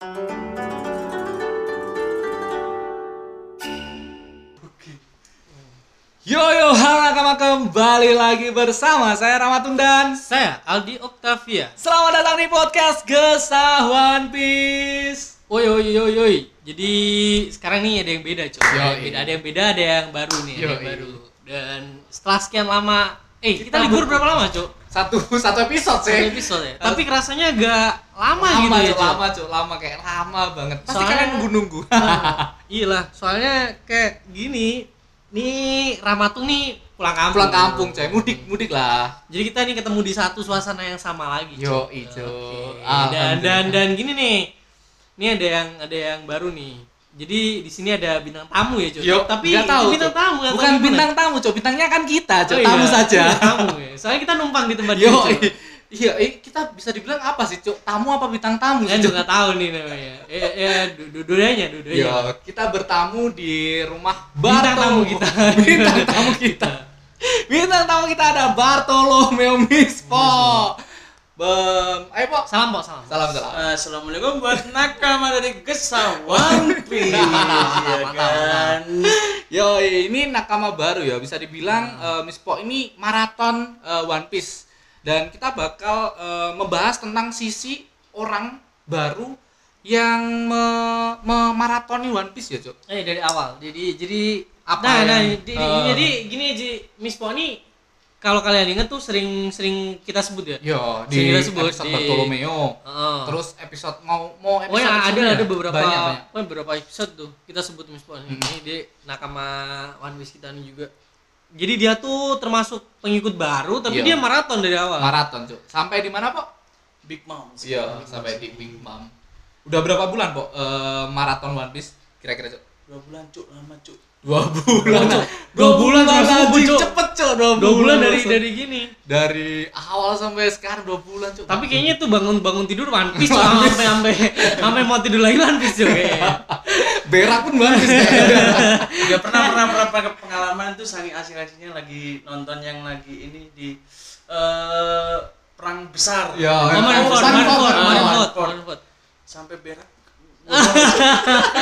Yo yo, halo nakama kembali lagi bersama saya Ramatundan. Saya Aldi Octavia. Selamat datang di podcast Gesah One Piece. Oi oi oi oi. Jadi sekarang nih ada yang beda, coy. Ada yang Yoi. beda, ada yang beda, ada yang baru nih, ada yang Yoi. baru. Dan setelah sekian lama, eh kita, Kita libur ber- berapa lama, Cok? Satu satu episode Satu sih. episode ya. Tapi rasanya agak lama, lama gitu ya, Cok. lama cuk, lama kayak lama banget. Pasti Soalnya- kalian nunggu nunggu. Iya lah, soalnya kayak gini. Nih Ramatung nih pulang kampung. Pulang kampung coy, mudik mudik lah. Jadi kita nih ketemu di satu suasana yang sama lagi. Cok. Yo Oke. ijo. Dan dan dan gini nih. Ini ada yang ada yang baru nih. Jadi di sini ada bintang tamu ya, Cok. Yo, Tapi nggak tahu, itu bintang tamu Bukan bintang tamu, cok. Bintangnya kan kita, cok. Oh, tamu iya. saja. Iya, tamu ya. Soalnya kita numpang di tempat Yo, dia. Iya, eh, kita bisa dibilang apa sih, cok? Tamu apa bintang tamu? Saya juga tahu nih namanya. Eh, eh, du- du- dua-duanya, dua-duanya. Yo, kita bertamu di rumah Bintang Bartolo. tamu kita. Bintang tamu kita. Bintang tamu kita ada Bartolomeo Mispo. Bem, ayo, Pok. Salam, Pok, salam. Salam, salam. Assalamualaikum buat nakama dari Piece ya Mantap, kan. Yo, ini nakama baru ya, bisa dibilang eh, Mispo ini maraton eh, One Piece. Dan kita bakal eh, membahas tentang sisi orang baru yang me- memaratoni One Piece ya, Cok. Eh dari awal. Jadi jadi Apa nah, nah, yang, di- eh, jadi gini Ji, Miss Po ini kalau kalian ingat tuh sering-sering kita sebut ya. Yo, di Sini kita sebut episode di- Bartolomeo. Heeh. Terus episode mau mau episode Oh ya ada ada beberapa banyak, banyak. oh, beberapa episode tuh kita sebut Miss Po ini. Hmm. Ini dia nakama One Piece kita nih juga. Jadi dia tuh termasuk pengikut baru tapi Iya. dia maraton dari awal. maraton, Cok. Sampai di mana, Pok? Big Mom. Iya, sampai di Big Mom. Udah berapa bulan, Pok? eh, maraton One Piece kira-kira, Cok? Dua bulan cuk lama cuk. Dua bulan. Cok. Dua bulan ngebut, Cok. cepet, Cok. Dua, Dua bulan dari Cok. dari gini. dari awal sampai sekarang dua bulan, Cok. Tapi kayaknya tuh bangun-bangun tidur One Piece Cok. sampai sampai sampai mau tidur lagi One Piece Cok, kayaknya. berak pun One Piece. Ya pernah pernah pernah pernah pengalaman tuh saking asik-asiknya lagi nonton yang lagi ini di eh perang besar. Ya, Oh, Oh, ah, Marineford, Marineford. Marineford. Sampai berak.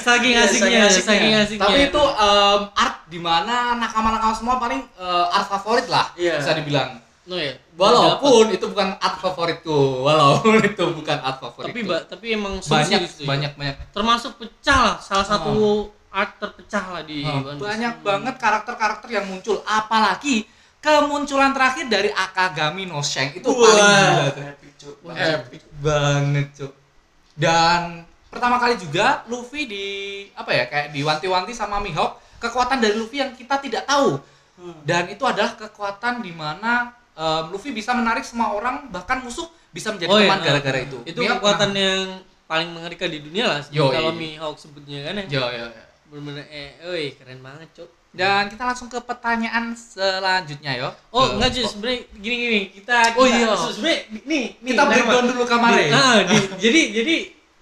Saking Iya, asiknya, saking asiknya. saking asiknya. Tapi itu em, art di mana nakama-nakama semua paling eh, art favorit lah, Iya. bisa dibilang. no ya. Walaupun itu bukan art favoritku, walaupun itu bukan art favoritku. tapi ba- tapi emang banyak, itu ya. banyak, banyak. Termasuk pecah lah, salah satu art terpecah lah di Piece. banyak banget karakter-karakter yang muncul apalagi kemunculan terakhir dari Akagami no Shank itu paling gila. Epic. Wah, epic banget cuk dan pertama kali juga Luffy di apa ya kayak diwanti-wanti sama Mihawk kekuatan dari Luffy yang kita tidak tahu Hmm. dan itu adalah kekuatan di mana em, Luffy bisa menarik semua orang bahkan musuh bisa menjadi Oh, iya. teman gara-gara itu Itu Mihawk kekuatan pernah- yang paling mengerikan di dunia lah. Yo, kalau iya. Mihawk sebutnya kan ya. Yo, yo, yo. Bener-bener eh, oi, keren banget, Cok. Dan kita langsung ke pertanyaan selanjutnya yo Oh, enggak cuy, sebenarnya gini-gini. Kita, kita Oh, iya. sebenarnya nih, nih kita breakdown dulu kamarnya ah, di- jadi jadi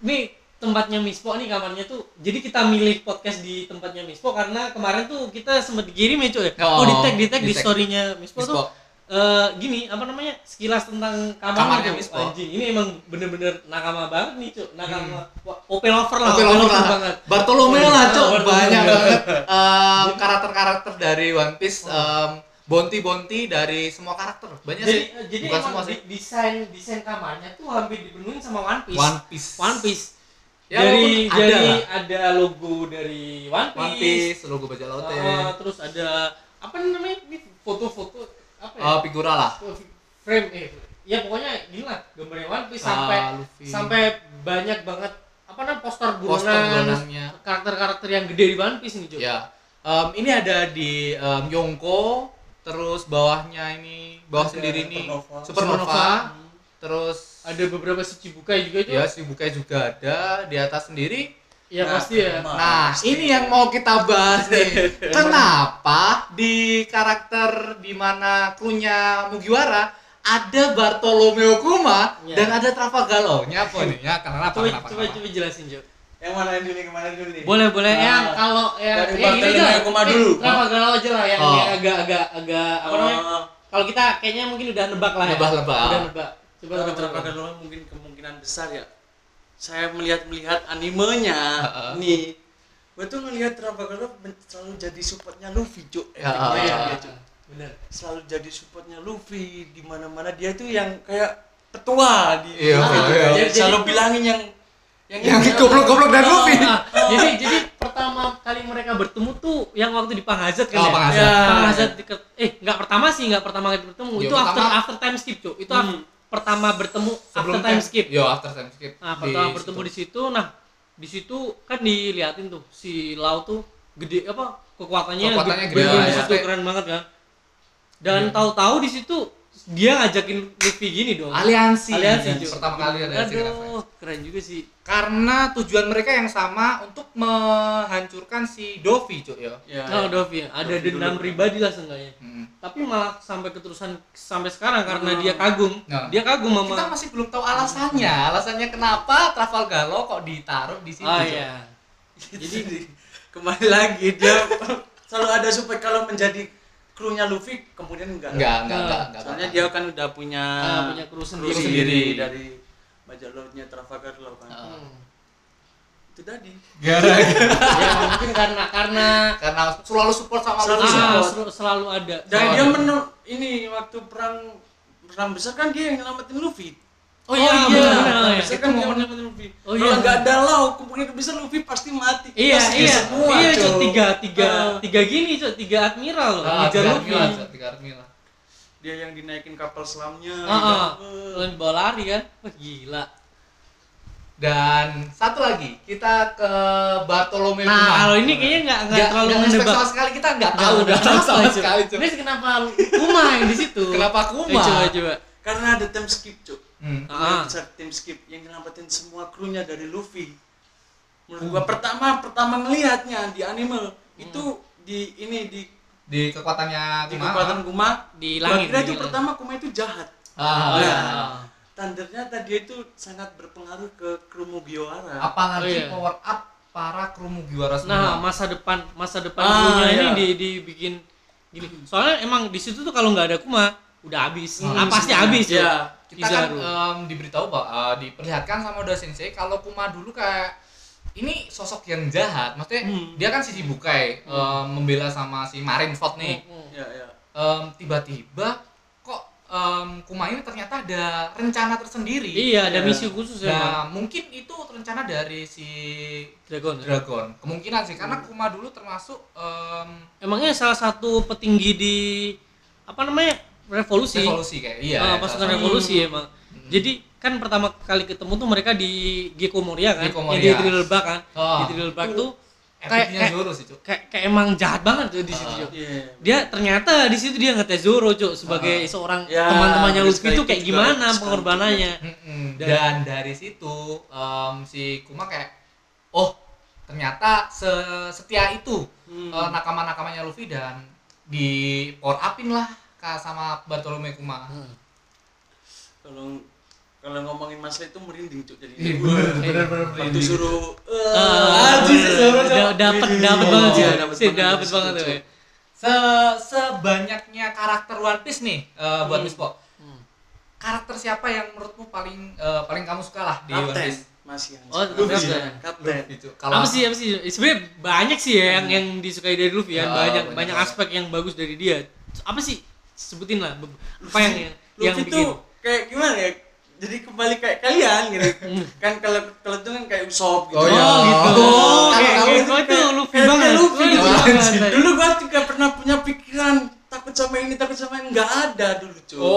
nih tempatnya Mispo nih kamarnya tuh. Jadi kita milih podcast di tempatnya Mispo karena kemarin tuh kita sempat dikirim ya cuy. Oh, Oh, di tag di tag di storynya Mispo, Mispo. tuh. Eh gini apa namanya sekilas tentang kamarnya, Kamarnya tuh. Mispo. Anjing, ini emang bener-bener nakama banget nih cuy. Nakama Wah, Ope lover lah. Oke, Ope lover lover lah. banget. Bartolomeo lah. Bartolomeo. Banyak banget karakter-karakter dari One Piece, em, bonti-bonti dari semua karakter. Banyak Jadi, sih. jadi Bukan emang semua sih. desain desain kamarnya tuh hampir dipenuhi sama One Piece. One Piece. One Piece. Ya, dari ada lah. ada logo dari One Piece. One Piece, logo bajak laut Ah, terus ada apa namanya ini foto-foto apa ya? Eh, figura lah. frame eh ya pokoknya gini lah gambarnya One Piece Ah, sampai Luffy. sampai banyak banget apa namanya poster buronan karakter-karakter yang gede di One Piece nih cuy. Ya. Em, ini ada di em, Yonko, terus bawahnya ini, bawah Ada sendiri ini Supernova. Supernova. Supernova. Terus Ada beberapa Shichibukai juga itu. ya Shibukai juga ada di atas sendiri Ya Nah, pasti ya. Nah, ini yang mau kita bahas nih. Kenapa di karakter di mana krunya Mugiwara ada Bartolomeo Kuma Ya. dan ada Travagalo? Nyapa nih? Ya, kenapa? Coba kenapa, coba kenapa? coba jelasin cuy. Yang mana dulu nih ke mana dulu nih? Boleh boleh Nah, yang kalau yang dari yang ini aja. Kuma Eh, dulu. Galau aja lah yang, Oh. yang agak agak agak apa namanya? Oh, Kalau kita kayaknya mungkin udah nebak lah ya. Nebak-nebak. Udah nebak. Coba. Travagalo mungkin kemungkinan besar ya saya melihat-melihat animenya Heeh. nih gue tuh ngelihat selalu jadi supportnya Luffy cuk Ya, iya. dia, Cuk. benar selalu jadi supportnya Luffy di mana-mana dia tuh yang kayak ketua di Iya, Ah, iya. dia Jadi- selalu bilangin yang Yang goblok-goblok dan Luffy. Ah, jadi jadi pertama kali mereka bertemu tuh yang waktu di Panghazat Oh, kan ya? Panghazat. Ya. Panghazat deket- eh nggak pertama sih nggak pertama kali bertemu Ya, itu after pertama- after time skip cuy itu Hmm. Pertama bertemu Sebelum after time skip Yo, after time skip. nah Di pertama bertemu situ. di situ nah di situ kan diliatin tuh si Lau tuh gede apa kekuatannya Kekuatannya gede, gede, gede di ya. situ keren banget kan dan Iya. tahu-tahu di situ dia ngajakin Luffy gini dong aliansi. aliansi Aliansi. cuy Pertama kali ada aduh keren juga sih Karena tujuan mereka yang sama untuk menghancurkan si Dovi, Cuk ya. ya, Oh, Dovi, ada Dovi dendam dulu. pribadi lah seenggaknya. Hmm. Tapi malah sampai keterusan sampai sekarang karena Hmm. dia kagum. Nah. Dia kagum sama Kita masih belum tahu alasannya. Alasannya kenapa Trafalgar Law kok ditaruh di situ. Oh Cuk. iya. jadi kembali lagi dia selalu ada supaya kalau menjadi krunya Luffy kemudian enggak Enggak, enggak, enggak, enggak. soalnya bakal. dia kan udah punya Ah, punya kru kru sendiri. sendiri dari bajak lautnya Trafalgar Law kan. Hmm. Itu tadi Gara-gara ya mungkin karena karena karena selalu support sama Selalu ah, support. sel- selalu ada. dan Oh, dia menur ini waktu perang perang besar kan dia yang nyelamatin Luffy Oh iya, benar, benar, iya. besar Itu kan dia momen- yang nyelamatin Luffy Oh kalau iya. nggak ada Law kemungkinan besar Luffy pasti mati Iya, Pasti iya. semua iya. Cuk, tiga tiga Ah. tiga gini, Cuk, tiga admiral loh, Ah, tiga Luffy. Armila, Cuk, tiga Armila. dia yang dinaikin kapal selamnya Ah, ah. gitu. Lalu dibawa lari kan. Wah, gila. Dan satu lagi, kita ke Bartolomeo Nah, Kuma. kalau ini kayaknya nggak nggak terlalu nggak menebak. sama sekali kita nggak Nggak tahu udah kenapa, sama sekali Cuk. Ini kenapa Kuma yang di situ? Kenapa Eh, Kuma? coba coba. karena ada time skip cuk Hmm. Ah. tim skip yang nyelamatin semua krunya dari Luffy. Menurut gua pertama pertama ngelihatnya di anime itu di ini di Di kekuatannya di Kuma. kekuatan Kuma Di gua langit, kira di itu langit. pertama Kuma itu jahat. Ah, Oh, iya. Iya. Tandernya tadi itu sangat berpengaruh ke kru Mugiwara. Apalagi Oh, iya. power up para kru Mugiwara semua. Nah, masa depan masa depan Ah, krunya ini iya. di dibikin gini. Soalnya emang di situ tuh kalau nggak ada Kuma udah habis. Hmm, ah, pasti habis ya. Iya. kita kan em, diberitahu bahwa eh, diperlihatkan sama Oda Sensei kalau Kuma dulu kayak ini sosok yang jahat. Maksudnya Hmm. dia kan sisi bukai em, membela sama si Marineford nih. Hmm, hmm. Ya, ya. Em, tiba-tiba kok em, Kuma ini ternyata ada rencana tersendiri. Iya, ada Iya. misi khusus ya. Nah, mungkin itu rencana dari si Dragon. ya? Dragon. Kemungkinan sih karena Kuma dulu termasuk em, Emangnya salah satu petinggi di apa namanya? revolusi. revolusi kayak iya. Ya, pasukan revolusi emang. Jadi kan pertama kali ketemu tuh mereka di Gecko Moria kan, Gecko yang Moria. di Thriller Bark kan. Oh. Di Thriller Bark tuh kayak kayak, Zoro sih, Cuk. kayak kayak emang jahat banget tuh di situ, Ah. Cuk. Iya. Dia ternyata di situ dia ngetes Zoro, Cuk, sebagai seorang Ya, teman-temannya Luffy itu kayak gimana pengorbanannya. Dan- Dan, dari situ em, si Kuma kayak oh ternyata setia itu Hmm. eh, nakama-nakamanya Luffy dan di power upin lah sama Bartolomeo Kuma. Kalau kalau ngomongin masalah itu merinding cuk jadi. Ih, bener, bener, bener, Waktu suruh Ah, Cuk. da- dapat Iya, dapat banget sih. iya, dapat situ, banget tuh. Ya. Se sebanyaknya karakter One Piece nih eh, buat Hmm. Mispo. Hmm. Karakter siapa yang menurutmu paling eh, paling kamu suka lah di One kapten Piece? masih yang Oh, Luffy. kapten. kapten Gitu. apa sih apa sih sebenarnya banyak sih ya yang yang disukai dari Luffy Ya, kan banyak banyak aspek yang bagus dari dia apa sih sebutin lah apa yang yang, bikin kayak gimana ya jadi kembali kayak kalian gitu kan kalau kalau itu kan kayak Usopp gitu Oh, iya. oh gitu Oh, oh, kalau kayak kayak itu Luffy kayak banget Luffy Luffy gitu. dulu gua juga pernah punya pikiran takut sama ini takut sama ini nggak ada dulu cuy Oh,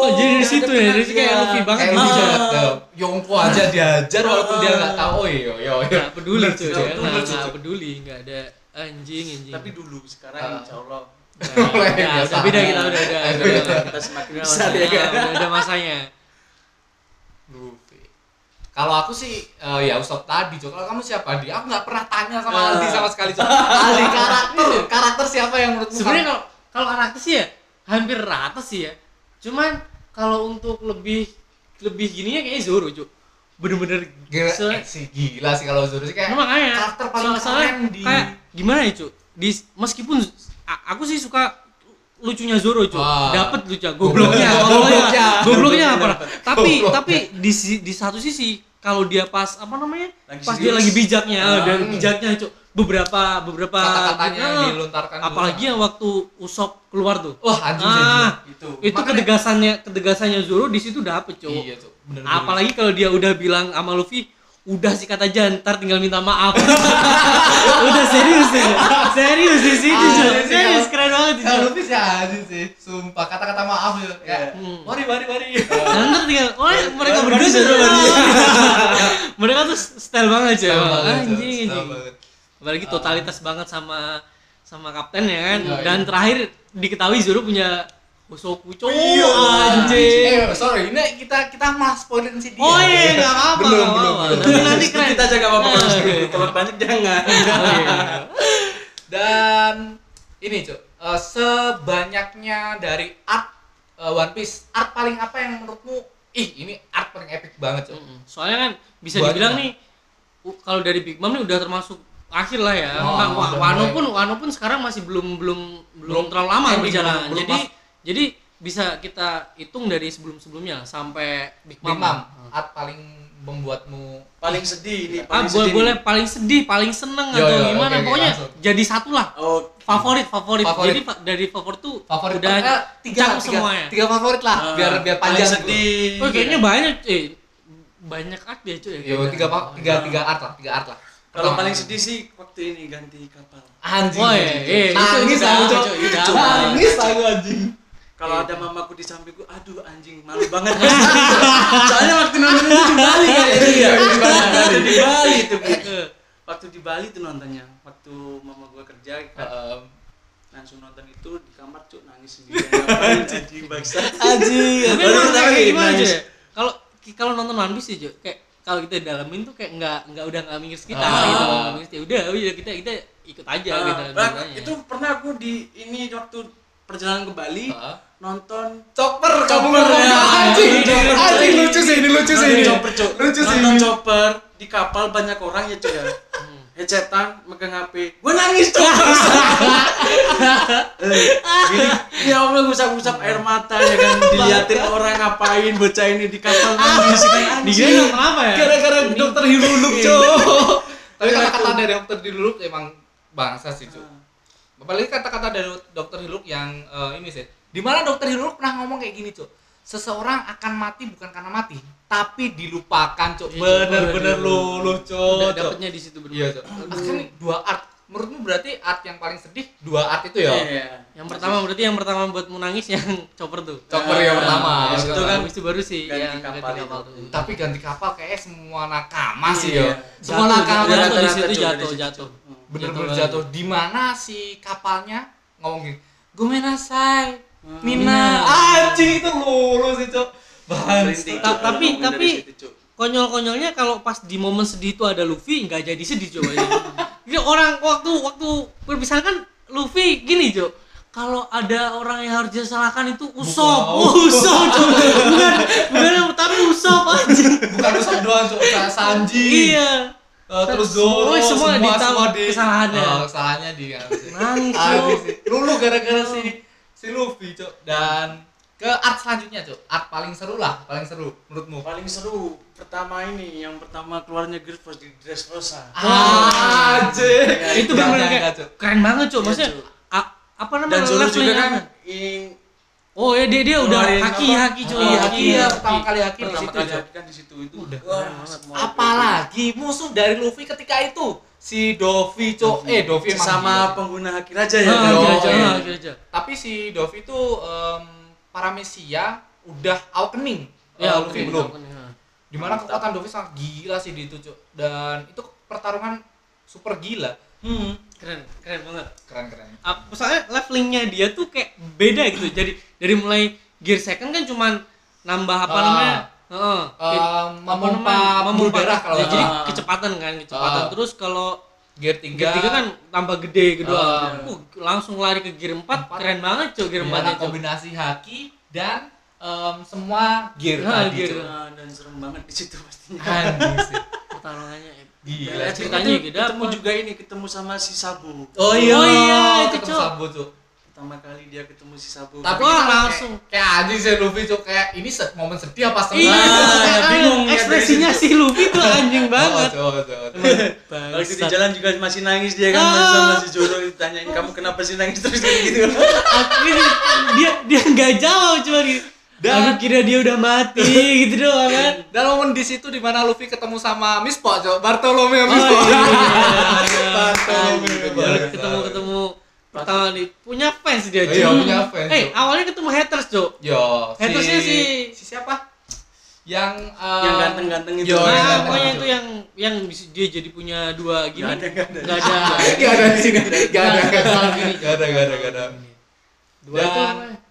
Oh, jadi dari situ ya situ kayak. Luffy banget kayak gitu Luffy banget. Yongko aja diajar walaupun dia nggak tahu. Oh iya iya iya. nggak peduli cuy ya nggak peduli nggak ada anjing anjing tapi dulu sekarang Ah. insya Allah Nah, Mulai udah, biasa. udah beda kita udah udah Udah udah, beda. kita semakin udah besar masanya, ya kan udah, udah masanya Luffy. Kalau aku sih eh, ya Usopp tadi, Cok. Kalau kamu siapa? Di aku nggak pernah tanya sama. Aldi sama sekali. Aldi karakter, karakter siapa yang menurutmu sebenarnya kalau kalau karakter sih ya hampir rata sih ya cuman kalau untuk lebih lebih gininya kayaknya Zoro cuk bener-bener gila, se- eh, sih gila sih kalau Zoro sih kayak Nah, makanya karakter paling soalnya keren di kayak gimana ya cuk di meskipun aku sih suka lucunya Zoro cuy. Wah. dapat lucu gobloknya Gobloknya. gobloknya apa? Tapi tapi di di satu sisi kalau dia pas apa namanya? Lagi pas dia serius. lagi bijaknya Ah. dan bijaknya cuy beberapa beberapa Kata-katanya Nah, dilontarkan apalagi yang waktu Usop keluar tuh. Wah anjing sih, ah itu. Itu Makanya- ketegasannya ketegasannya Zoro di situ dapet cuy iya apalagi kalau dia udah bilang sama Luffy udah sih kata aja ntar tinggal minta maaf. Udah serius deh serius di sini Ah, iya sih, serius keren banget kalau cuy Luffy sih sih sumpah. Kata-kata maaf ya kayak Hmm. mari mari mari. Nah, ntar tinggal oh mereka Baru- berdua sudah mereka tuh style banget Cuk. anjing anjing. Apalagi totalitas banget sama sama kapten ya kan? Iya, dan iya. terakhir diketahui Zoro punya Hosoku cowok Iya, anjing eh sorry ini kita kita malah spoilerin si dia Oh iya, nggak apa-apa. Belum, nggak belum, apa-apa. belum. Tapi nanti keren. kita jaga apa-apa kalau sedikit. iya. kalau banyak jangan Oh, iya. dan ini cuk eh, sebanyaknya dari art eh, One Piece art paling apa yang menurutmu ih ini art paling epic banget cuk. Soalnya kan bisa dibilang nih kalau dari Big Mom nih udah termasuk akhir lah ya. Oh, Wano pun Wano pun sekarang masih belum belum belum Belum terlalu lama ending, berjalan. belum- belum jadi pas. Jadi bisa kita hitung dari sebelum-sebelumnya sampai Big Big Mom. Art paling membuatmu paling sedih ini Ah, paling boleh sedih boleh nih. paling sedih, paling seneng Yo, atau yo, gimana oke, pokoknya langsung. jadi satu lah. oh Favorit, favorit. Favorit. Jadi fa- dari favorit tuh favorit udah tiga, tiga, semuanya. tiga favorit lah ah, biar biar paling panjang sedih Oh, kayaknya banyak eh banyak art ya cuy. Yo, tiga pa- tiga tiga art lah tiga art lah kalau paling sedih sih waktu ini ganti kapal anjing anjing, eh, itu- nangis aku Cuk, udah. nangis aku anjing kalau ada mamaku di sampingku aduh anjing malu banget soalnya waktu nonton itu di Bali kayaknya Iya, di Bali. waktu di Bali tuh waktu di Bali tuh nontonnya waktu mama gua kerja kan Heeh. langsung nonton itu di kamar cuk nangis sendiri ngapain anjing bangsa anjing Baru kayak gimana aja ya? Kalau kalau nonton One Piece aja kayak kalau kita dalamin tuh kayak nggak nggak udah nggak mikir sekitar Ah. gitu ya udah udah kita kita ikut aja Ah, gitu ceritanya. itu pernah aku di ini waktu perjalanan ke Bali Heeh. nonton Chopper kamu Chopper, ngomong ya. anjing anjing lucu sih ini lucu sih ini. Chopper cuk. Lucu sih nonton chopper di kapal banyak orang ya cuy ya. Hmm. headsetan megang HP gue nangis tuh gini. Ya Allah ngusap-ngusap air mata ya kan? Diliatin orang ngapain bocah ini di kapal nangis kan? Dia kenapa ya? gara-gara dokter Hiruluk Iya. cok tapi Iya, kata-kata dari dokter Hiruluk emang bangsa sih cok apalagi kata-kata dari dokter Hiruluk yang eh, ini sih di mana dokter Hiruluk pernah ngomong kayak gini cok seseorang akan mati bukan karena mati tapi dilupakan cok Iya, bener-bener bener. lulu Da- cok dapetnya di situ iya berdua. cok akhirnya dua art menurutmu berarti art yang paling sedih dua art itu ya Iya. Yang pertama berarti yang pertama buat menangis yang chopper tuh. chopper yang pertama habis itu itu kan habis itu baru sih ganti yang kapal ganti itu. tuh. tapi ganti kapal kayak semua nakama sih Iya. ya semua Jatuh, nakama jatuh, rata-rata di situ jatuh, jatuh dari situ. jatuh. Bener-bener Jatuh jatuh di mana si kapalnya ngomong gini gomenasai Hmm. Mina anjing itu lulu sih cok Merinding, bangsa Ta- Cuk, tapi- tapi-. Konyol-konyolnya kalau pas di momen sedih itu ada Luffy nggak jadi sedih coba ya. Jadi orang waktu waktu perpisahan kan Luffy gini Jo. Kalau ada orang yang harus disalahkan itu Usop, Bukan. Usop, Jo. bukan bukan yang tapi Usop aja. bukan Usop doang kayak Sanji iya. Eh, terus Zoro Semua- semua semua ditahu semua di kesalahannya. Oh, kesalahannya di Nangis, Aduh, Jo. sih. lulu gara-gara si si Luffy cok dan ke art selanjutnya cok art paling seru lah paling seru menurutmu paling seru pertama ini yang pertama keluarnya Gear Force di Dressrosa Ah, anjing Itu Nggak bener nyangka, kayak Cok. keren banget Cok. Iya, Maksudnya Cok. a- apa namanya? dan Zoro juga kan? Oh ya dia dia udah Keluarin haki apa? haki Cok. Iya, haki ya, pertama kali haki di pertama situ, kali haki kan di situ itu Udah wah, apalagi musuh dari Luffy ketika itu si Dovi cok eh Dovi sama pengguna haki raja ya Ah, haki aja, iya. haki aja. tapi si Dovi itu em, Paramecia udah awakening Ya, Eh, Luffy belum di mana Mantap. kekuatan Dovi sangat gila sih di itu cok dan itu pertarungan super gila hmm. Keren, keren banget. keren keren Soalnya levelingnya dia tuh kayak beda gitu. Jadi dari mulai gear second kan cuman nambah apa Ah. namanya? Heeh. Em, Apa memompa pembuluh darah kalau ya, jadi kecepatan kan, kecepatan. Ah. Terus kalau gear 3 gear 3 kan tambah gede kedua. Ah. Uh, langsung lari ke gear 4, Empat. keren banget cuy gear 4 di mana itu. kombinasi haki dan em, semua gear Ah, tadi gear. Nah, dan serem banget di situ pastinya sih. Pertarungannya. Gila, Ya, ceritanya Itu juga ketemu juga ini ketemu sama si Sabu Oh iya, Oh iya, itu, ketemu. Sabo, Cok. Pertama kali dia ketemu si Sabu Tapi Wah, kita langsung. kayak, kayak anjing sih Luffy tuh kayak ini se- momen sedih apa senang? Iya, Ah, bingung ya, ekspresinya si Luffy tuh anjing banget. Oh, coba, coba, coba. Waktu di jalan juga masih nangis dia kan Ah. sama si Zoro ditanyain kamu kenapa sih nangis terus kayak gitu Akhirnya dia dia nggak jawab cuma gitu. Dan- Aku kira dia udah mati gitu doang kan. Dan momen di situ di mana Luffy ketemu sama Miss Po, coba Bartolomeo Miss Oh, Po. iya. Bartolomeo. Ketemu ketemu pertama nih punya fans dia Iya, Cok. punya fans, Eh, Cok. awalnya ketemu haters, Cok. Yo, Hatersnya si- si siapa? Yang um, Yang ganteng-ganteng itu. Yo, yang Nah, ganteng pokoknya itu. yang yang dia jadi punya dua gini. Nggak ada, nggak ada. Nggak ada. Gak ada di sini. Gak ada, gak ada. Gak ada, gak ada, gak ada. Dua Dan itu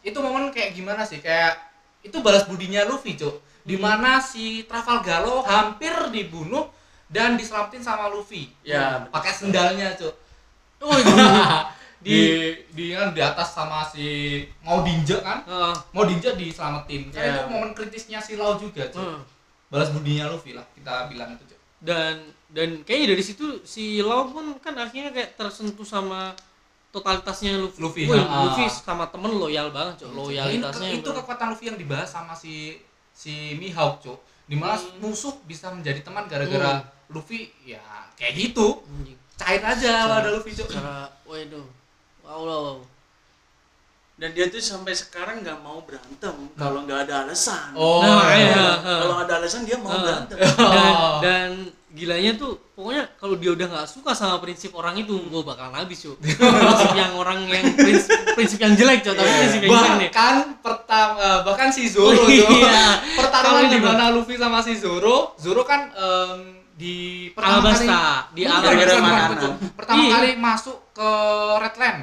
itu momen kayak gimana sih? Kayak itu balas budinya Luffy, Cuk. Di mana si Trafalgar hampir dibunuh dan diselamatin sama Luffy. Ya, pakai sendalnya, Cuk. Oh, itu. Di di kan di atas sama si mau dinjek kan? Heeh. Mau dinjek diselamatin. Karena Ya. itu momen kritisnya si Lau juga, Cuk. Heeh. Balas budinya Luffy lah kita bilang itu, Cuk. dan dan kayaknya dari situ si Lau pun kan akhirnya kayak tersentuh sama totalitasnya Luffy. Luffy, Wih, ha. Luffy sama temen loyal banget, Cok. Loyalitasnya. itu, itu kekuatan Luffy yang dibahas sama si si Mihawk, Cuk. Di mana Hmm. musuh bisa menjadi teman gara-gara Luffy ya kayak gitu. Cair aja kalau ada Luffy. Cara waduh. Wow, wow, wow. dan dia tuh sampai sekarang nggak mau berantem kalau nggak ada alasan Oh, Nah, iya. iya. kalau ada alasan dia mau Ah. berantem Dan, Oh. dan gilanya tuh pokoknya kalau dia udah nggak suka sama prinsip orang itu, gue bakalan habis, Cok. prinsip yang orang yang prinsip, prinsip yang jelek, Cok, tapi prinsip yang jelek nih. bahkan pertama bahkan si Zoro Oh, Cuk. iya. pertarungan di mana Luffy sama si Zoro Zoro kan em, di pertama kali Alabasta, di bukan, makanan. bukan, Cuk. pertama Iya. kali masuk ke Redland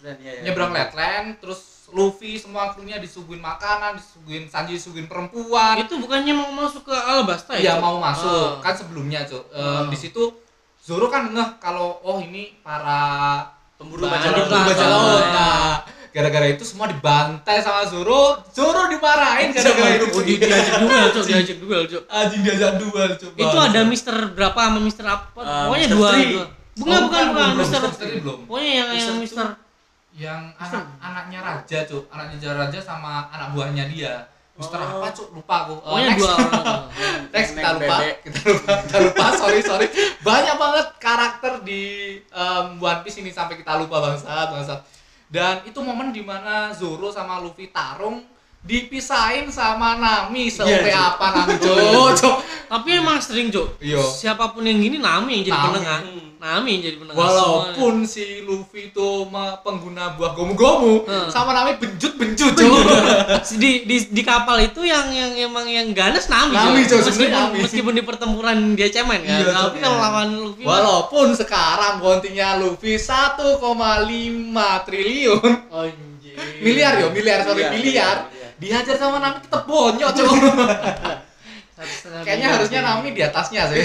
Dan ya, ya. nyebrang Redland terus Luffy semua krunya disuguhin makanan disuguhin Sanji disuguhin perempuan Itu bukannya mau masuk ke Alabasta ya? Iya Cok? mau masuk Ah. kan sebelumnya Cuk. Ah. di situ Zoro kan ngeh kalau oh ini para pemburu sama, laut. Nah, gara-gara itu semua dibantai sama Zoro. Zoro dimarahin gara-gara itu. Oh, di, diajak duel, Cok, diajak duel, Cok. Anjing diajak duel coba. Itu ada Mister berapa sama Mister apa? Ah, Pokoknya dua. Bukan, Oh, bukan, bukan, belum, Mister. Pokoknya yang yang Mister Mister Yang anak anaknya raja, Cuk. Anaknya raja sama anak buahnya dia. Mister Oh. apa, Cuk? Lupa aku. Pokoknya next. dua orang. Next kita lupa, bebek. kita lupa, kita lupa. Sorry, sorry. Banyak banget karakter di em, One Piece ini sampai kita lupa bangsat, bangsat. Dan itu momen di mana Zoro sama Luffy tarung dipisahin sama Nami Iya, Cuk. apa Nami Cuk, Cuk. Tapi emang sering, Cok. Iya. Siapa pun yang gini Nami yang jadi Nami. penengah. Hmm. Nami yang jadi penengah. Walaupun si Luffy itu pengguna buah gomu-gomu Hmm. sama Nami benjut-benjut Cuk. semuanya. di, di di kapal itu yang yang emang yang ganas Nami. Nami, Cok. Cok, Meskipun, Nami. meskipun di pertempuran dia cemen kan. Iya, Cok, Tapi kalau iya. lawan Luffy mah- Walaupun sekarang bounty-nya Luffy 1,5 triliun Anjir. miliar yo, miliar sorry Miliar, miliar. miliar. Dihajar sama Nami tetep bonyok Cuk. Setengah Kayaknya harusnya. Nami di atasnya sih.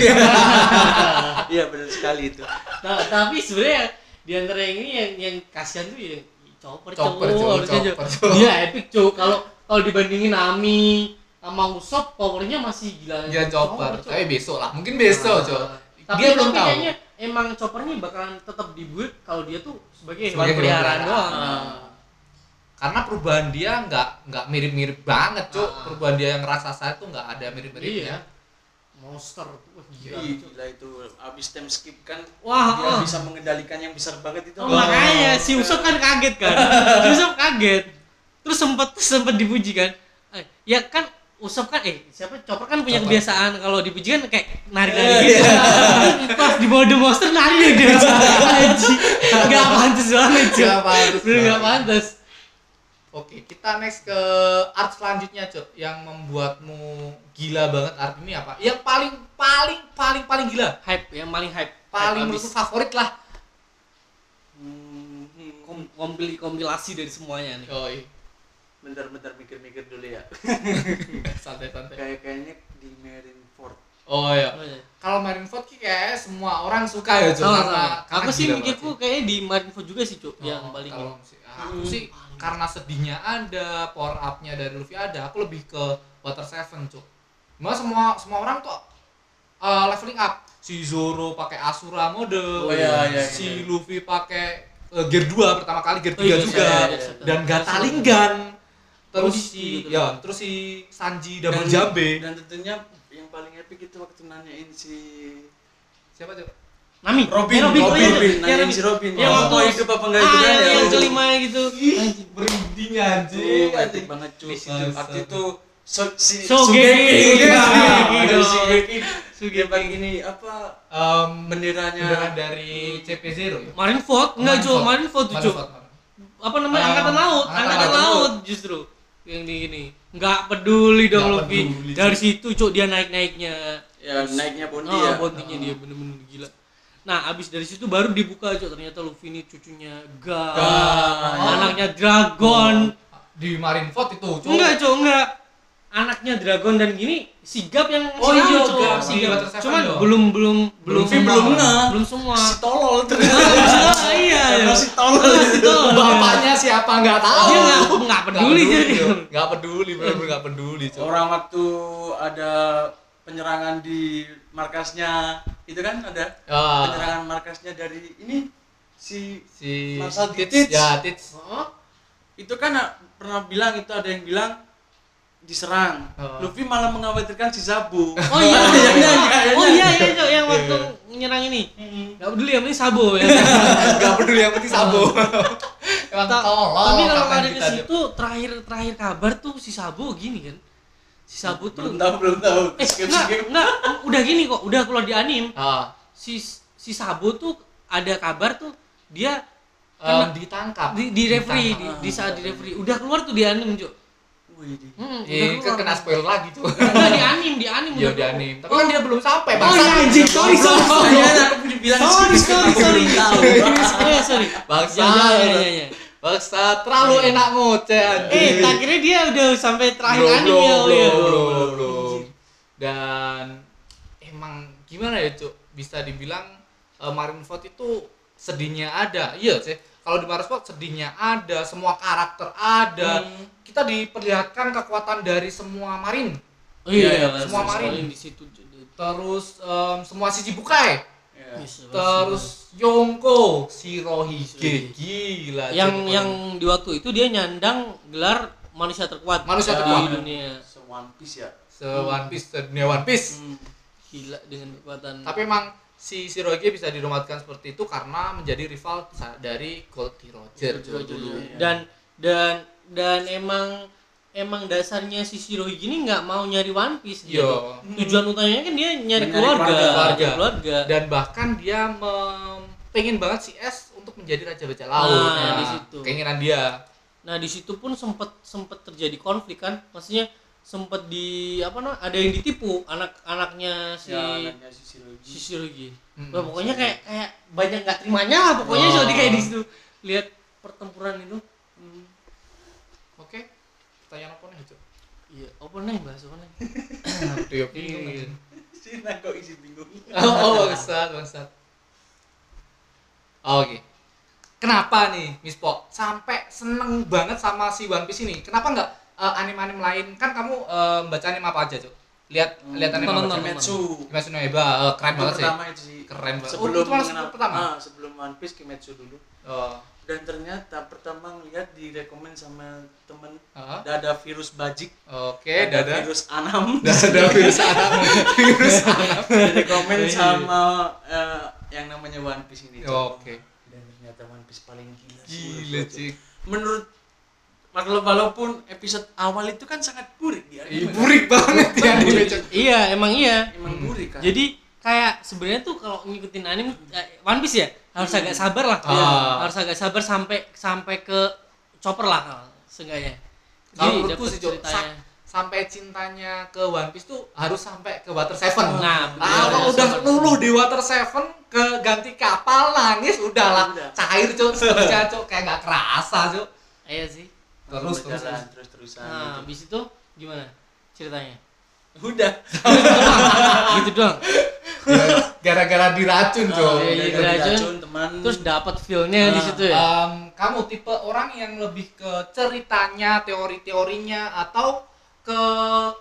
iya benar sekali itu Nah, tapi sebenarnya di antara yang ini yang yang kasihan tuh ya Chopper Chopper. Chopper. Dia epic cowok kalau kalau dibandingin Nami sama Usopp powernya masih gila. Dia chopper, tapi besok lah. Mungkin besok, Nah, Cok. Tapi Dia belum tahu. kayaknya emang choppernya bakalan tetap dibuat kalau dia tuh sebagai hewan Sebagai hewan peliharaan doang. Ah. Karena perubahan dia nggak nggak mirip-mirip banget, Cuk. Ah. Perubahan dia yang raksasa itu nggak ada mirip-miripnya. Iya. Monster. Wah, gila. Ih, gila itu abis time skip kan Wah, dia ah. bisa mengendalikan yang besar banget itu Oh, makanya si Usopp kan kaget kan. si Usopp kaget. Terus sempet sempet dipuji kan. Eh, ya kan Usopp kan eh siapa Chopper kan punya Chopper. kebiasaan kalau dipuji kan kayak nari-nari Iya, gitu. Pas di bawah The Monster nari dia. Enggak pantas banget, Cuk. Nggak pantas enggak pantas. Oke, kita next ke art selanjutnya, Cuk. Yang membuatmu gila banget art ini apa? Yang paling paling paling paling gila, Hype yang paling hype. paling Hype menurutku favorit lah. Hmm. Kom- kompil- kompilasi dari semuanya nih. Yoi. bentar-bentar mikir-mikir dulu ya Santai-santai. kayak kayaknya di Marineford Oh iya. Oh, iya. Kalau Marineford kayak semua orang suka ya, Cuk. Karena Aku sih mikirku kayaknya di Marineford juga sih, Cuk, sih. yang Oh, paling kalau aku Hmm, sih paling. Karena sedihnya ada, power up-nya dari Luffy ada, aku lebih ke Water Seven, Cuk. Cuma semua semua orang tuh uh, leveling up. Si Zoro pakai Asura mode, Oh, iya, iya, si iya. Luffy pakai eh, Gear 2 pertama kali Gear 3 Oh iya, juga iya, iya, iya. dan Iya, Gatalingan terus Kondisi si gitu. ya terus si Sanji double Dan- jambe dan tentunya yang paling epic itu waktu nanyain si siapa tuh Nami Robin, Eh, Robin, oh iya, Robin, yang nanyain Robin. si Robin. Yang Oh, waktu mau hidup apa enggak ah, hidup kan yang, ya? yang Oh. kelima gitu berinding Tuh, epic banget cuy. Waktu itu so, si Sogeki. Sugeki, Iya, gitu. Pakai ini apa um, benderanya dari CP0 ya Marineford enggak Jo Marineford. Tuh apa namanya Ah, angkatan laut Angkatan Laut. justru yang di gini nggak peduli dong Luffy peduli, dari situ cok dia naik naiknya ya naiknya Bondi oh, ya. bondingnya dia bener-bener gila nah abis dari situ baru dibuka cok ternyata Luffy ini cucunya Ga Ga. anaknya Dragon di Marineford itu cowok. enggak cok enggak anaknya Dragon dan gini sigap yang Oh iya. Gap, Water Seven cuman dong. belum belum belum Luffy belum nge. belum semua Si tolol ternyata. Ah, iya iya si tolol. Betul. bapaknya siapa nggak tahu dia nggak nggak peduli jadi Cok. nggak peduli bener-bener nggak peduli cok Orang waktu ada penyerangan di markasnya itu kan ada Ah, penyerangan markasnya dari ini si si Marshal Tits, ya Tits Oh, itu kan ah, pernah bilang itu ada yang bilang diserang. Oh. Luffy malah mengkhawatirkan si Zabu. Oh iya, Iya, iya, iya, iya. iya, Oh iya iya Cok, yang Iya, waktu iya. nyerang ini. Gak peduli yang penting Sabo ya. nggak peduli yang penting sabo emang tolol Tapi kalau ada di situ terakhir terakhir kabar tuh si Sabo gini kan. Si Sabo tuh belum tahu belum tahu. eh Skip, enggak, skip. enggak, udah gini kok, udah keluar di anim. ah Si si Sabo tuh ada kabar tuh dia Kena- ditangkap di, di referee di, Ditangkap. di saat di referee udah keluar tuh di anim di- Hmm, Iya, kan kena spoiler lagi tuh. Enggak di anim, di anim Iya di anim. Tapi kan dia belum sampai, Oh Bang. iya anjing, sorry sorry sorry. Sorry sorry aku sorry. tahu. Sorry sorry. Bangsa. Ya ya ya ya. ya. Bangsa terlalu Iya. enak ngoceh anjing. Eh, tak kira dia udah sampai terakhir belum, anime belum, ya, belum, belum, belum. Dan emang gimana ya, Cuk? Bisa dibilang eh, Marineford itu sedihnya ada. Iya, sih. Kalau di Marineford sedihnya ada, semua karakter ada. Hmm. Kita diperlihatkan kekuatan dari semua marin. Oh iya, Iya, iya, semua marin. di situ. Terus em, semua sisi bukai. Terus Yonko, Shirohige, gila. yang yang di waktu itu dia nyandang gelar manusia terkuat Manusia di terkuat. dunia. Se One Piece ya. se One Piece, se dunia One Piece. Hmm. Gila dengan kekuatan. Tapi emang si Shirohige bisa dinobatkan seperti itu karena menjadi rival dari Goldie Roger dulu. dan dan dan emang emang dasarnya si Shirohige ini nggak mau nyari One Piece Iya. gitu. Tujuan utamanya kan dia nyari keluarga, keluarga. Keluarga. Dan bahkan dia mem- pengen banget si S untuk menjadi raja bajak laut. Nah, di situ. Keinginan dia. Nah di situ pun sempet sempet terjadi konflik kan, maksudnya sempet di apa namanya ada yang ditipu anak-anaknya si Ya, anaknya si Shirohige. si Shirohige. Hmm. Wah, pokoknya kayak kayak banyak nggak terimanya lah pokoknya Oh. jadi kayak di situ lihat pertempuran itu. Hmm. Pertanyaan apa nih, Cuk? Iya, apa nih bahas apa nih? Ya bingung. Iya. Sina kok isi bingung. Oh, oh, bangsat, bangsat. Oh, Oke. Kenapa nih, Miss Po, sampai seneng banget sama si One Piece ini? Kenapa nggak eh, anime-anime lain? Kan kamu eh, baca anime apa aja, Cuk? Lihat lihat anime nonton? Kimetsu. Kimetsu no Yaiba, eh, keren Itu banget sih. pertama itu sih. Keren banget. Oh, Sebelum itu malah mengenal- pertama? Ah, sebelum One Piece Kimetsu dulu. Oh. Dan ternyata pertama ngeliat direkomend sama temen Heeh. ada virus bajik, Oke, ada dada. virus anam, Dada virus anak. virus anak. direkomend Iya. sama eh, yang namanya One Piece ini. Oke. Dan ternyata One Piece paling gila. sih Gila. Cik. Menurut Walau- walaupun episode awal itu kan sangat burik ya. Ih, burik banget ya anime. Iya, emang iya. Emang burik kan. Jadi kayak sebenarnya tuh kalau ngikutin anime eh, One Piece ya harus agak sabar lah. Ah. Harus agak sabar sampai sampai ke chopper lah kalau seenggaknya. Kalau Jadi menurutku sih, ceritanya. sa- sampai cintanya ke One Piece tuh harus sampai ke Water Seven. Nah, Kalau bener, udah luluh di Water Seven ke ganti kapal nangis udahlah Udah. cair cuk seterusnya cuk kayak nggak kerasa cuk Iya sih. terus terus, terus. terus terusan. Nah, habis itu gimana ceritanya? Udah. gitu doang. Ya, gara-gara diracun cuk iya, iya, diracun. diracun, teman. Terus dapat feel-nya di Nah, situ ya. Em, kamu tipe orang yang lebih ke ceritanya teori-teorinya atau ke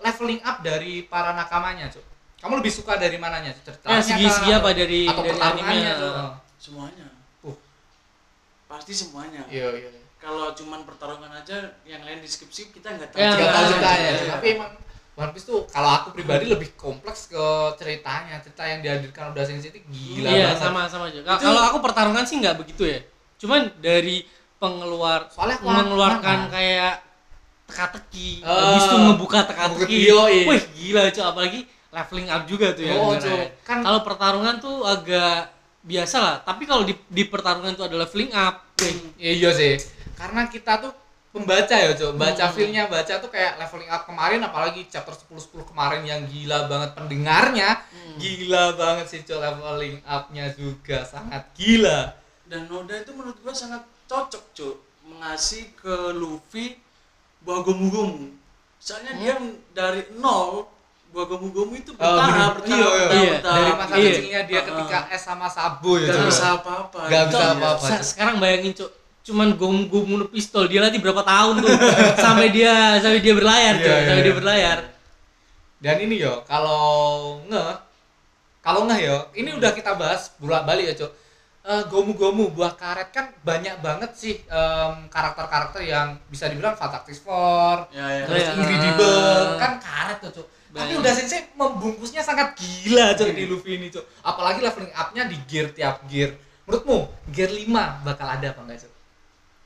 leveling up dari para nakamanya cuk kamu lebih suka dari mananya ceritanya Eh, segi-segi apa dari atau dari pertarungannya animenya? Semuanya. Uh. pasti semuanya Iya, iya. kalau cuman pertarungan aja yang lain di skip skip kita nggak tahu Ya, Nggak tahu Iya, ceritanya, iya. tapi emang One Piece tuh kalau aku pribadi lebih kompleks ke ceritanya, cerita yang dihadirkan udah Sensei itu gila iya banget. sama sama aja kalau aku pertarungan sih nggak begitu ya cuman dari pengeluar Soalnya mengeluarkan mana? kayak teka-teki Eh, habis itu ngebuka teka-teki yoi. wih gila cuy apalagi leveling up juga tuh ya Oh, cuy. Kan- kalau pertarungan tuh agak biasa lah tapi kalau di, di pertarungan tuh ada leveling up wih Iya sih, karena kita tuh pembaca ya, Cok. Baca Hmm. baca tuh kayak leveling up kemarin apalagi chapter 10 10 kemarin yang gila banget pendengarnya. Hmm. Gila banget sih, Cok. Leveling up-nya juga sangat gila. dan Noda itu menurut gua sangat cocok cuk mengasih ke Luffy buah gomu-gomu soalnya dia dari nol buah gomu-gomu itu Hmm. Oh, bertahap Iya, iya. bertahap Iya. bertahap Dari masa Iya. kecilnya dia Uh-uh. ketika es sama Sabo ya, Gak Cok. bisa apa-apa Gak bisa Iya. apa-apa. Sekarang bayangin cuk cuman gom-gom pistol dia latih berapa tahun tuh sampai dia sampai dia berlayar Iya, Cuk. iya, sampai iya. dia berlayar Dan ini yo, kalau nge, kalau nge yo, ini udah kita bahas bolak balik ya, Cok. Eh, gomu-gomu buah karet kan banyak banget sih em, karakter-karakter yang bisa dibilang Fantastic Four, ya ya terus Iya. Incredible, kan karet tuh, Cok. Tapi udah sensei membungkusnya sangat gila, Cok, Hmm. di Luffy ini, Cok. Apalagi leveling up-nya di gear tiap gear. Menurutmu gear 5 bakal ada apa enggak, Cok?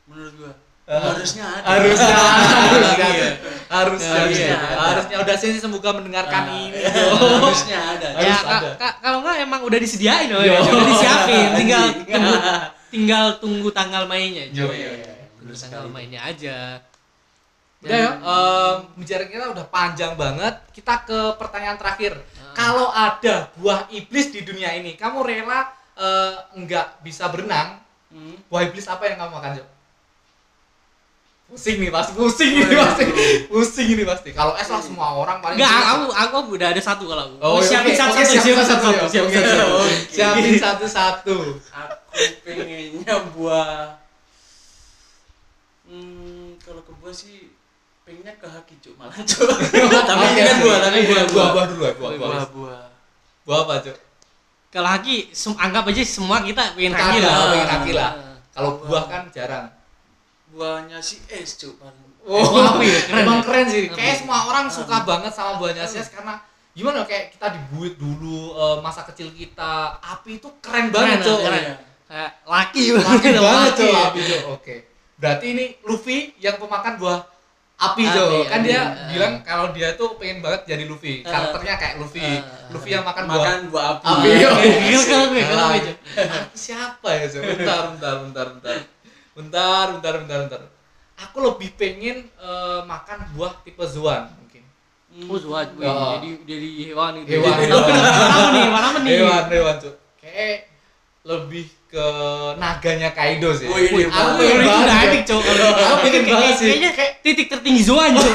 Menurut gua Eh, harusnya ada harusnya harusnya Iya. harusnya Harusnya harusnya ada. harusnya udah sensei semoga mendengarkan Ah, ini iya. Harusnya ada Harus ya ada. ka- ka- kalau nggak emang udah disediain oh, Yo. ya. udah disiapin tinggal Anjing. tunggu tinggal tunggu tanggal mainnya Cuk. yo, yo. tunggu tanggal mainnya aja Udah ya, em, bicara kita udah panjang banget. Kita ke pertanyaan terakhir. Ah. Kalau ada buah iblis di dunia ini, kamu rela eh, nggak bisa berenang? Hmm. Buah iblis apa yang kamu makan, Jo? Pusing nih pasti, pusing ini pasti, pusing ini pasti. Kalau es lah semua orang paling Enggak, aku aku udah ada satu kalau aku. Oh, Oh, siapin oke, satu satu, siapin siapin satu satu, satu, ya. siapin satu. satu. Siapin aku pengennya buah hmm, kalau ke buah sih pengennya ke haki cuk malah cuk tapi kan buah tapi Iya, buah buah, buah dulu buah, buah. buah buah Buah apa, Jo? Kalau Haki, anggap aja semua kita pengen Haki lah. pengen Haki lah. Kalau buah kan jarang. Buahnya si es cuk paling Oh, ya? Keren Emang ya? keren sih. Kayak ya? semua orang suka banget sama buahnya Sias karena gimana kayak kita dibuit dulu eh, masa kecil kita. Api itu keren banget, Keren, Cok. keren. Iya. Kayak laki Laki banget, laki. Cok, api, Cok. Oke. Berarti ini Luffy yang pemakan buah api, Api, Cok. Kan api. dia Eh. bilang kalau dia tuh pengen banget jadi Luffy. Eh. Karakternya kayak Luffy. Luffy yang makan buah makan buah api api. Gila gue, siapa ya Cok? bentar bentar bentar bentar bentar bentar bentar bentar aku lebih pengen eh, makan buah tipe zuan mungkin Hmm. Oh, wih, Oh. jadi jadi hewan itu. Hewan. Jadi- Tapi apa nih? Hewan nih? hewan hewan Cok. kayak lebih ke naganya Kaido sih Oh, iya, iya, aku pengen banget udah Cok. epic, Cok. Kalau Aku pengen kayak- banget sih. Kayaknya Kayak- titik tertinggi Zoan, Cok.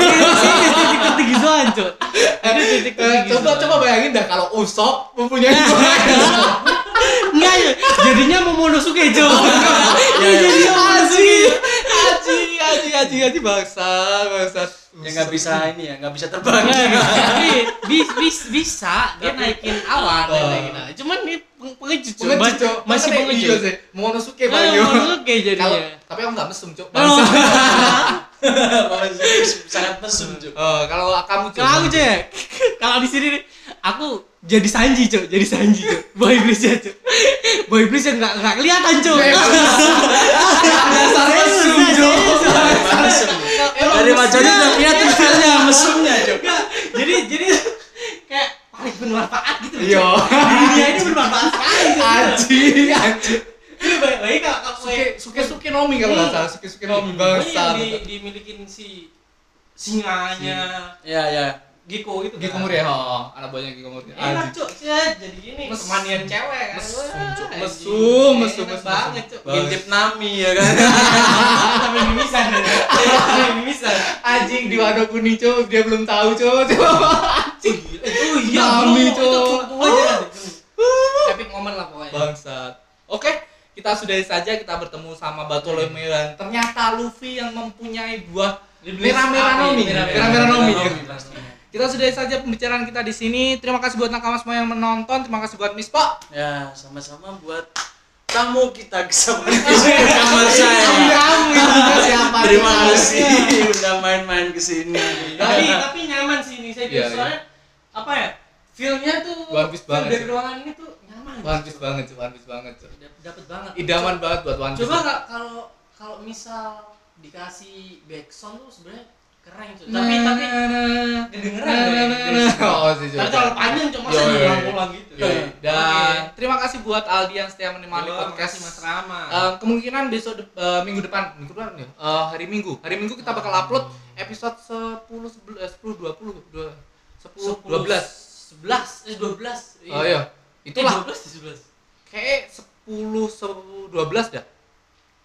Titik tertinggi Zoan, Cok. Titik Eh, tertinggi coba Zoan. coba bayangin dah kalau Usop mempunyai buah Enggak ya, jadinya Momonosuke, Cok. Iya, Momonosuke. Aji, aji, aji, aji bangsa, bangsa. ya nggak bisa ini ya nggak bisa terbang Tapi bis, bis, bisa dia naikin awan, dia Oh. naikin awan. Cuman ini peng- pengecut, Cok. Pengecut, Cok. Masih pengecut. iya sih. Paling yo. Momonosuke Kalau jadinya. tapi aku nggak mesum, Cok. Oh. Bangsa. sangat mesum cuk Eh, kalau kamu Cok. Kalau aku cek, kalau di sini nih, aku jadi Sanji cok, jadi Sanji cok, boy iblisnya cok, boy iblis yang nggak nggak kelihatan cok. Dasar mesum, Cok. dari wajahnya udah kelihatan stylenya mesumnya Nggak, jadi jadi kayak paling bermanfaat gitu. Cok. Iya. Dunia ini bermanfaat sekali. Cok. Aji, aji. Ini baik kalau Suke, suke, suke nomi kalau nggak salah. Suke, suke nomi bangsa. yang di, dimilikin si singanya ya ya Giko itu. Giko kan. Muri ya, oh, anak buahnya Giko Muri. Enak ya, jadi gini Mesum. kemanian cewek kan. Mesum, anjing. Mesum, mesum, mesum, banget mesum. cok. ngintip nami ya kan Sampai mimisan. Sampai mimisan. Anjing di waduk kuning. Dia belum tahu, Cok. Cok. Oh iya, Nami, nanti. Epic moment lah pokoknya. Bangsat. Oke, kita sudahi saja kita bertemu sama Bartolomeo dan ternyata Luffy yang mempunyai buah merah-merah nomi. Merah-merah nomi. Kita sudahi saja pembicaraan kita di sini. Terima kasih buat nakama semua yang menonton. Terima kasih buat Mispo. ya sama-sama buat tamu kita main ke kamar saya. Siapa? Terima kasih udah main-main ke sini. tapi tapi nyaman sih ini saya Iya, kira soalnya apa ya feelnya tuh One Piece banget dari sih. ruangan ini tuh nyaman One Piece banget One Piece banget cuy. Dap- dapet banget Idaman banget buat One Piece. coba kalau kalau misal dikasih backsound tuh sebenarnya keren tuh tapi Nah, tapi nah, nah, kedengeran nah, nah, sound. Oh, sih, tapi kalau panjang cuma Yo, saya yo, yo. ulang-ulang gitu. Yoi. Dan terima kasih buat Aldi yang setia menemani podcast. Mas Rama. Eh, kemungkinan besok eh, minggu depan minggu depan ya? Eh, hari minggu. Hari minggu kita bakal upload episode 10 11 10 20 dua- 10 12 11 eh 12 oh iya. Itulah. 12 11 kayak 10 10 12 dah.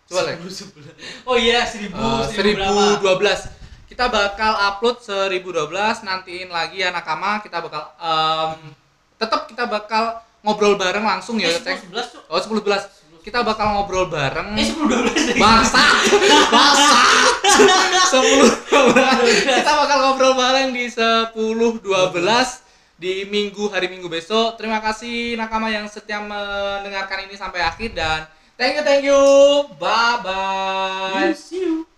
Coba lagi 10 11 oh iya 1000 Eh, 1000 berapa? 1012 kita bakal upload 1012 nantiin lagi ya nakama. Kita bakal em, tetap kita bakal ngobrol bareng langsung ya eh 10 11 oh 10 12 kita bakal ngobrol bareng. Eh 10 12 deh Bangsa, bangsa. Sepuluh Kita bakal ngobrol bareng di sepuluh dua belas di minggu hari minggu besok. Terima kasih nakama yang setia mendengarkan ini sampai akhir dan thank you thank you. Bye bye. see you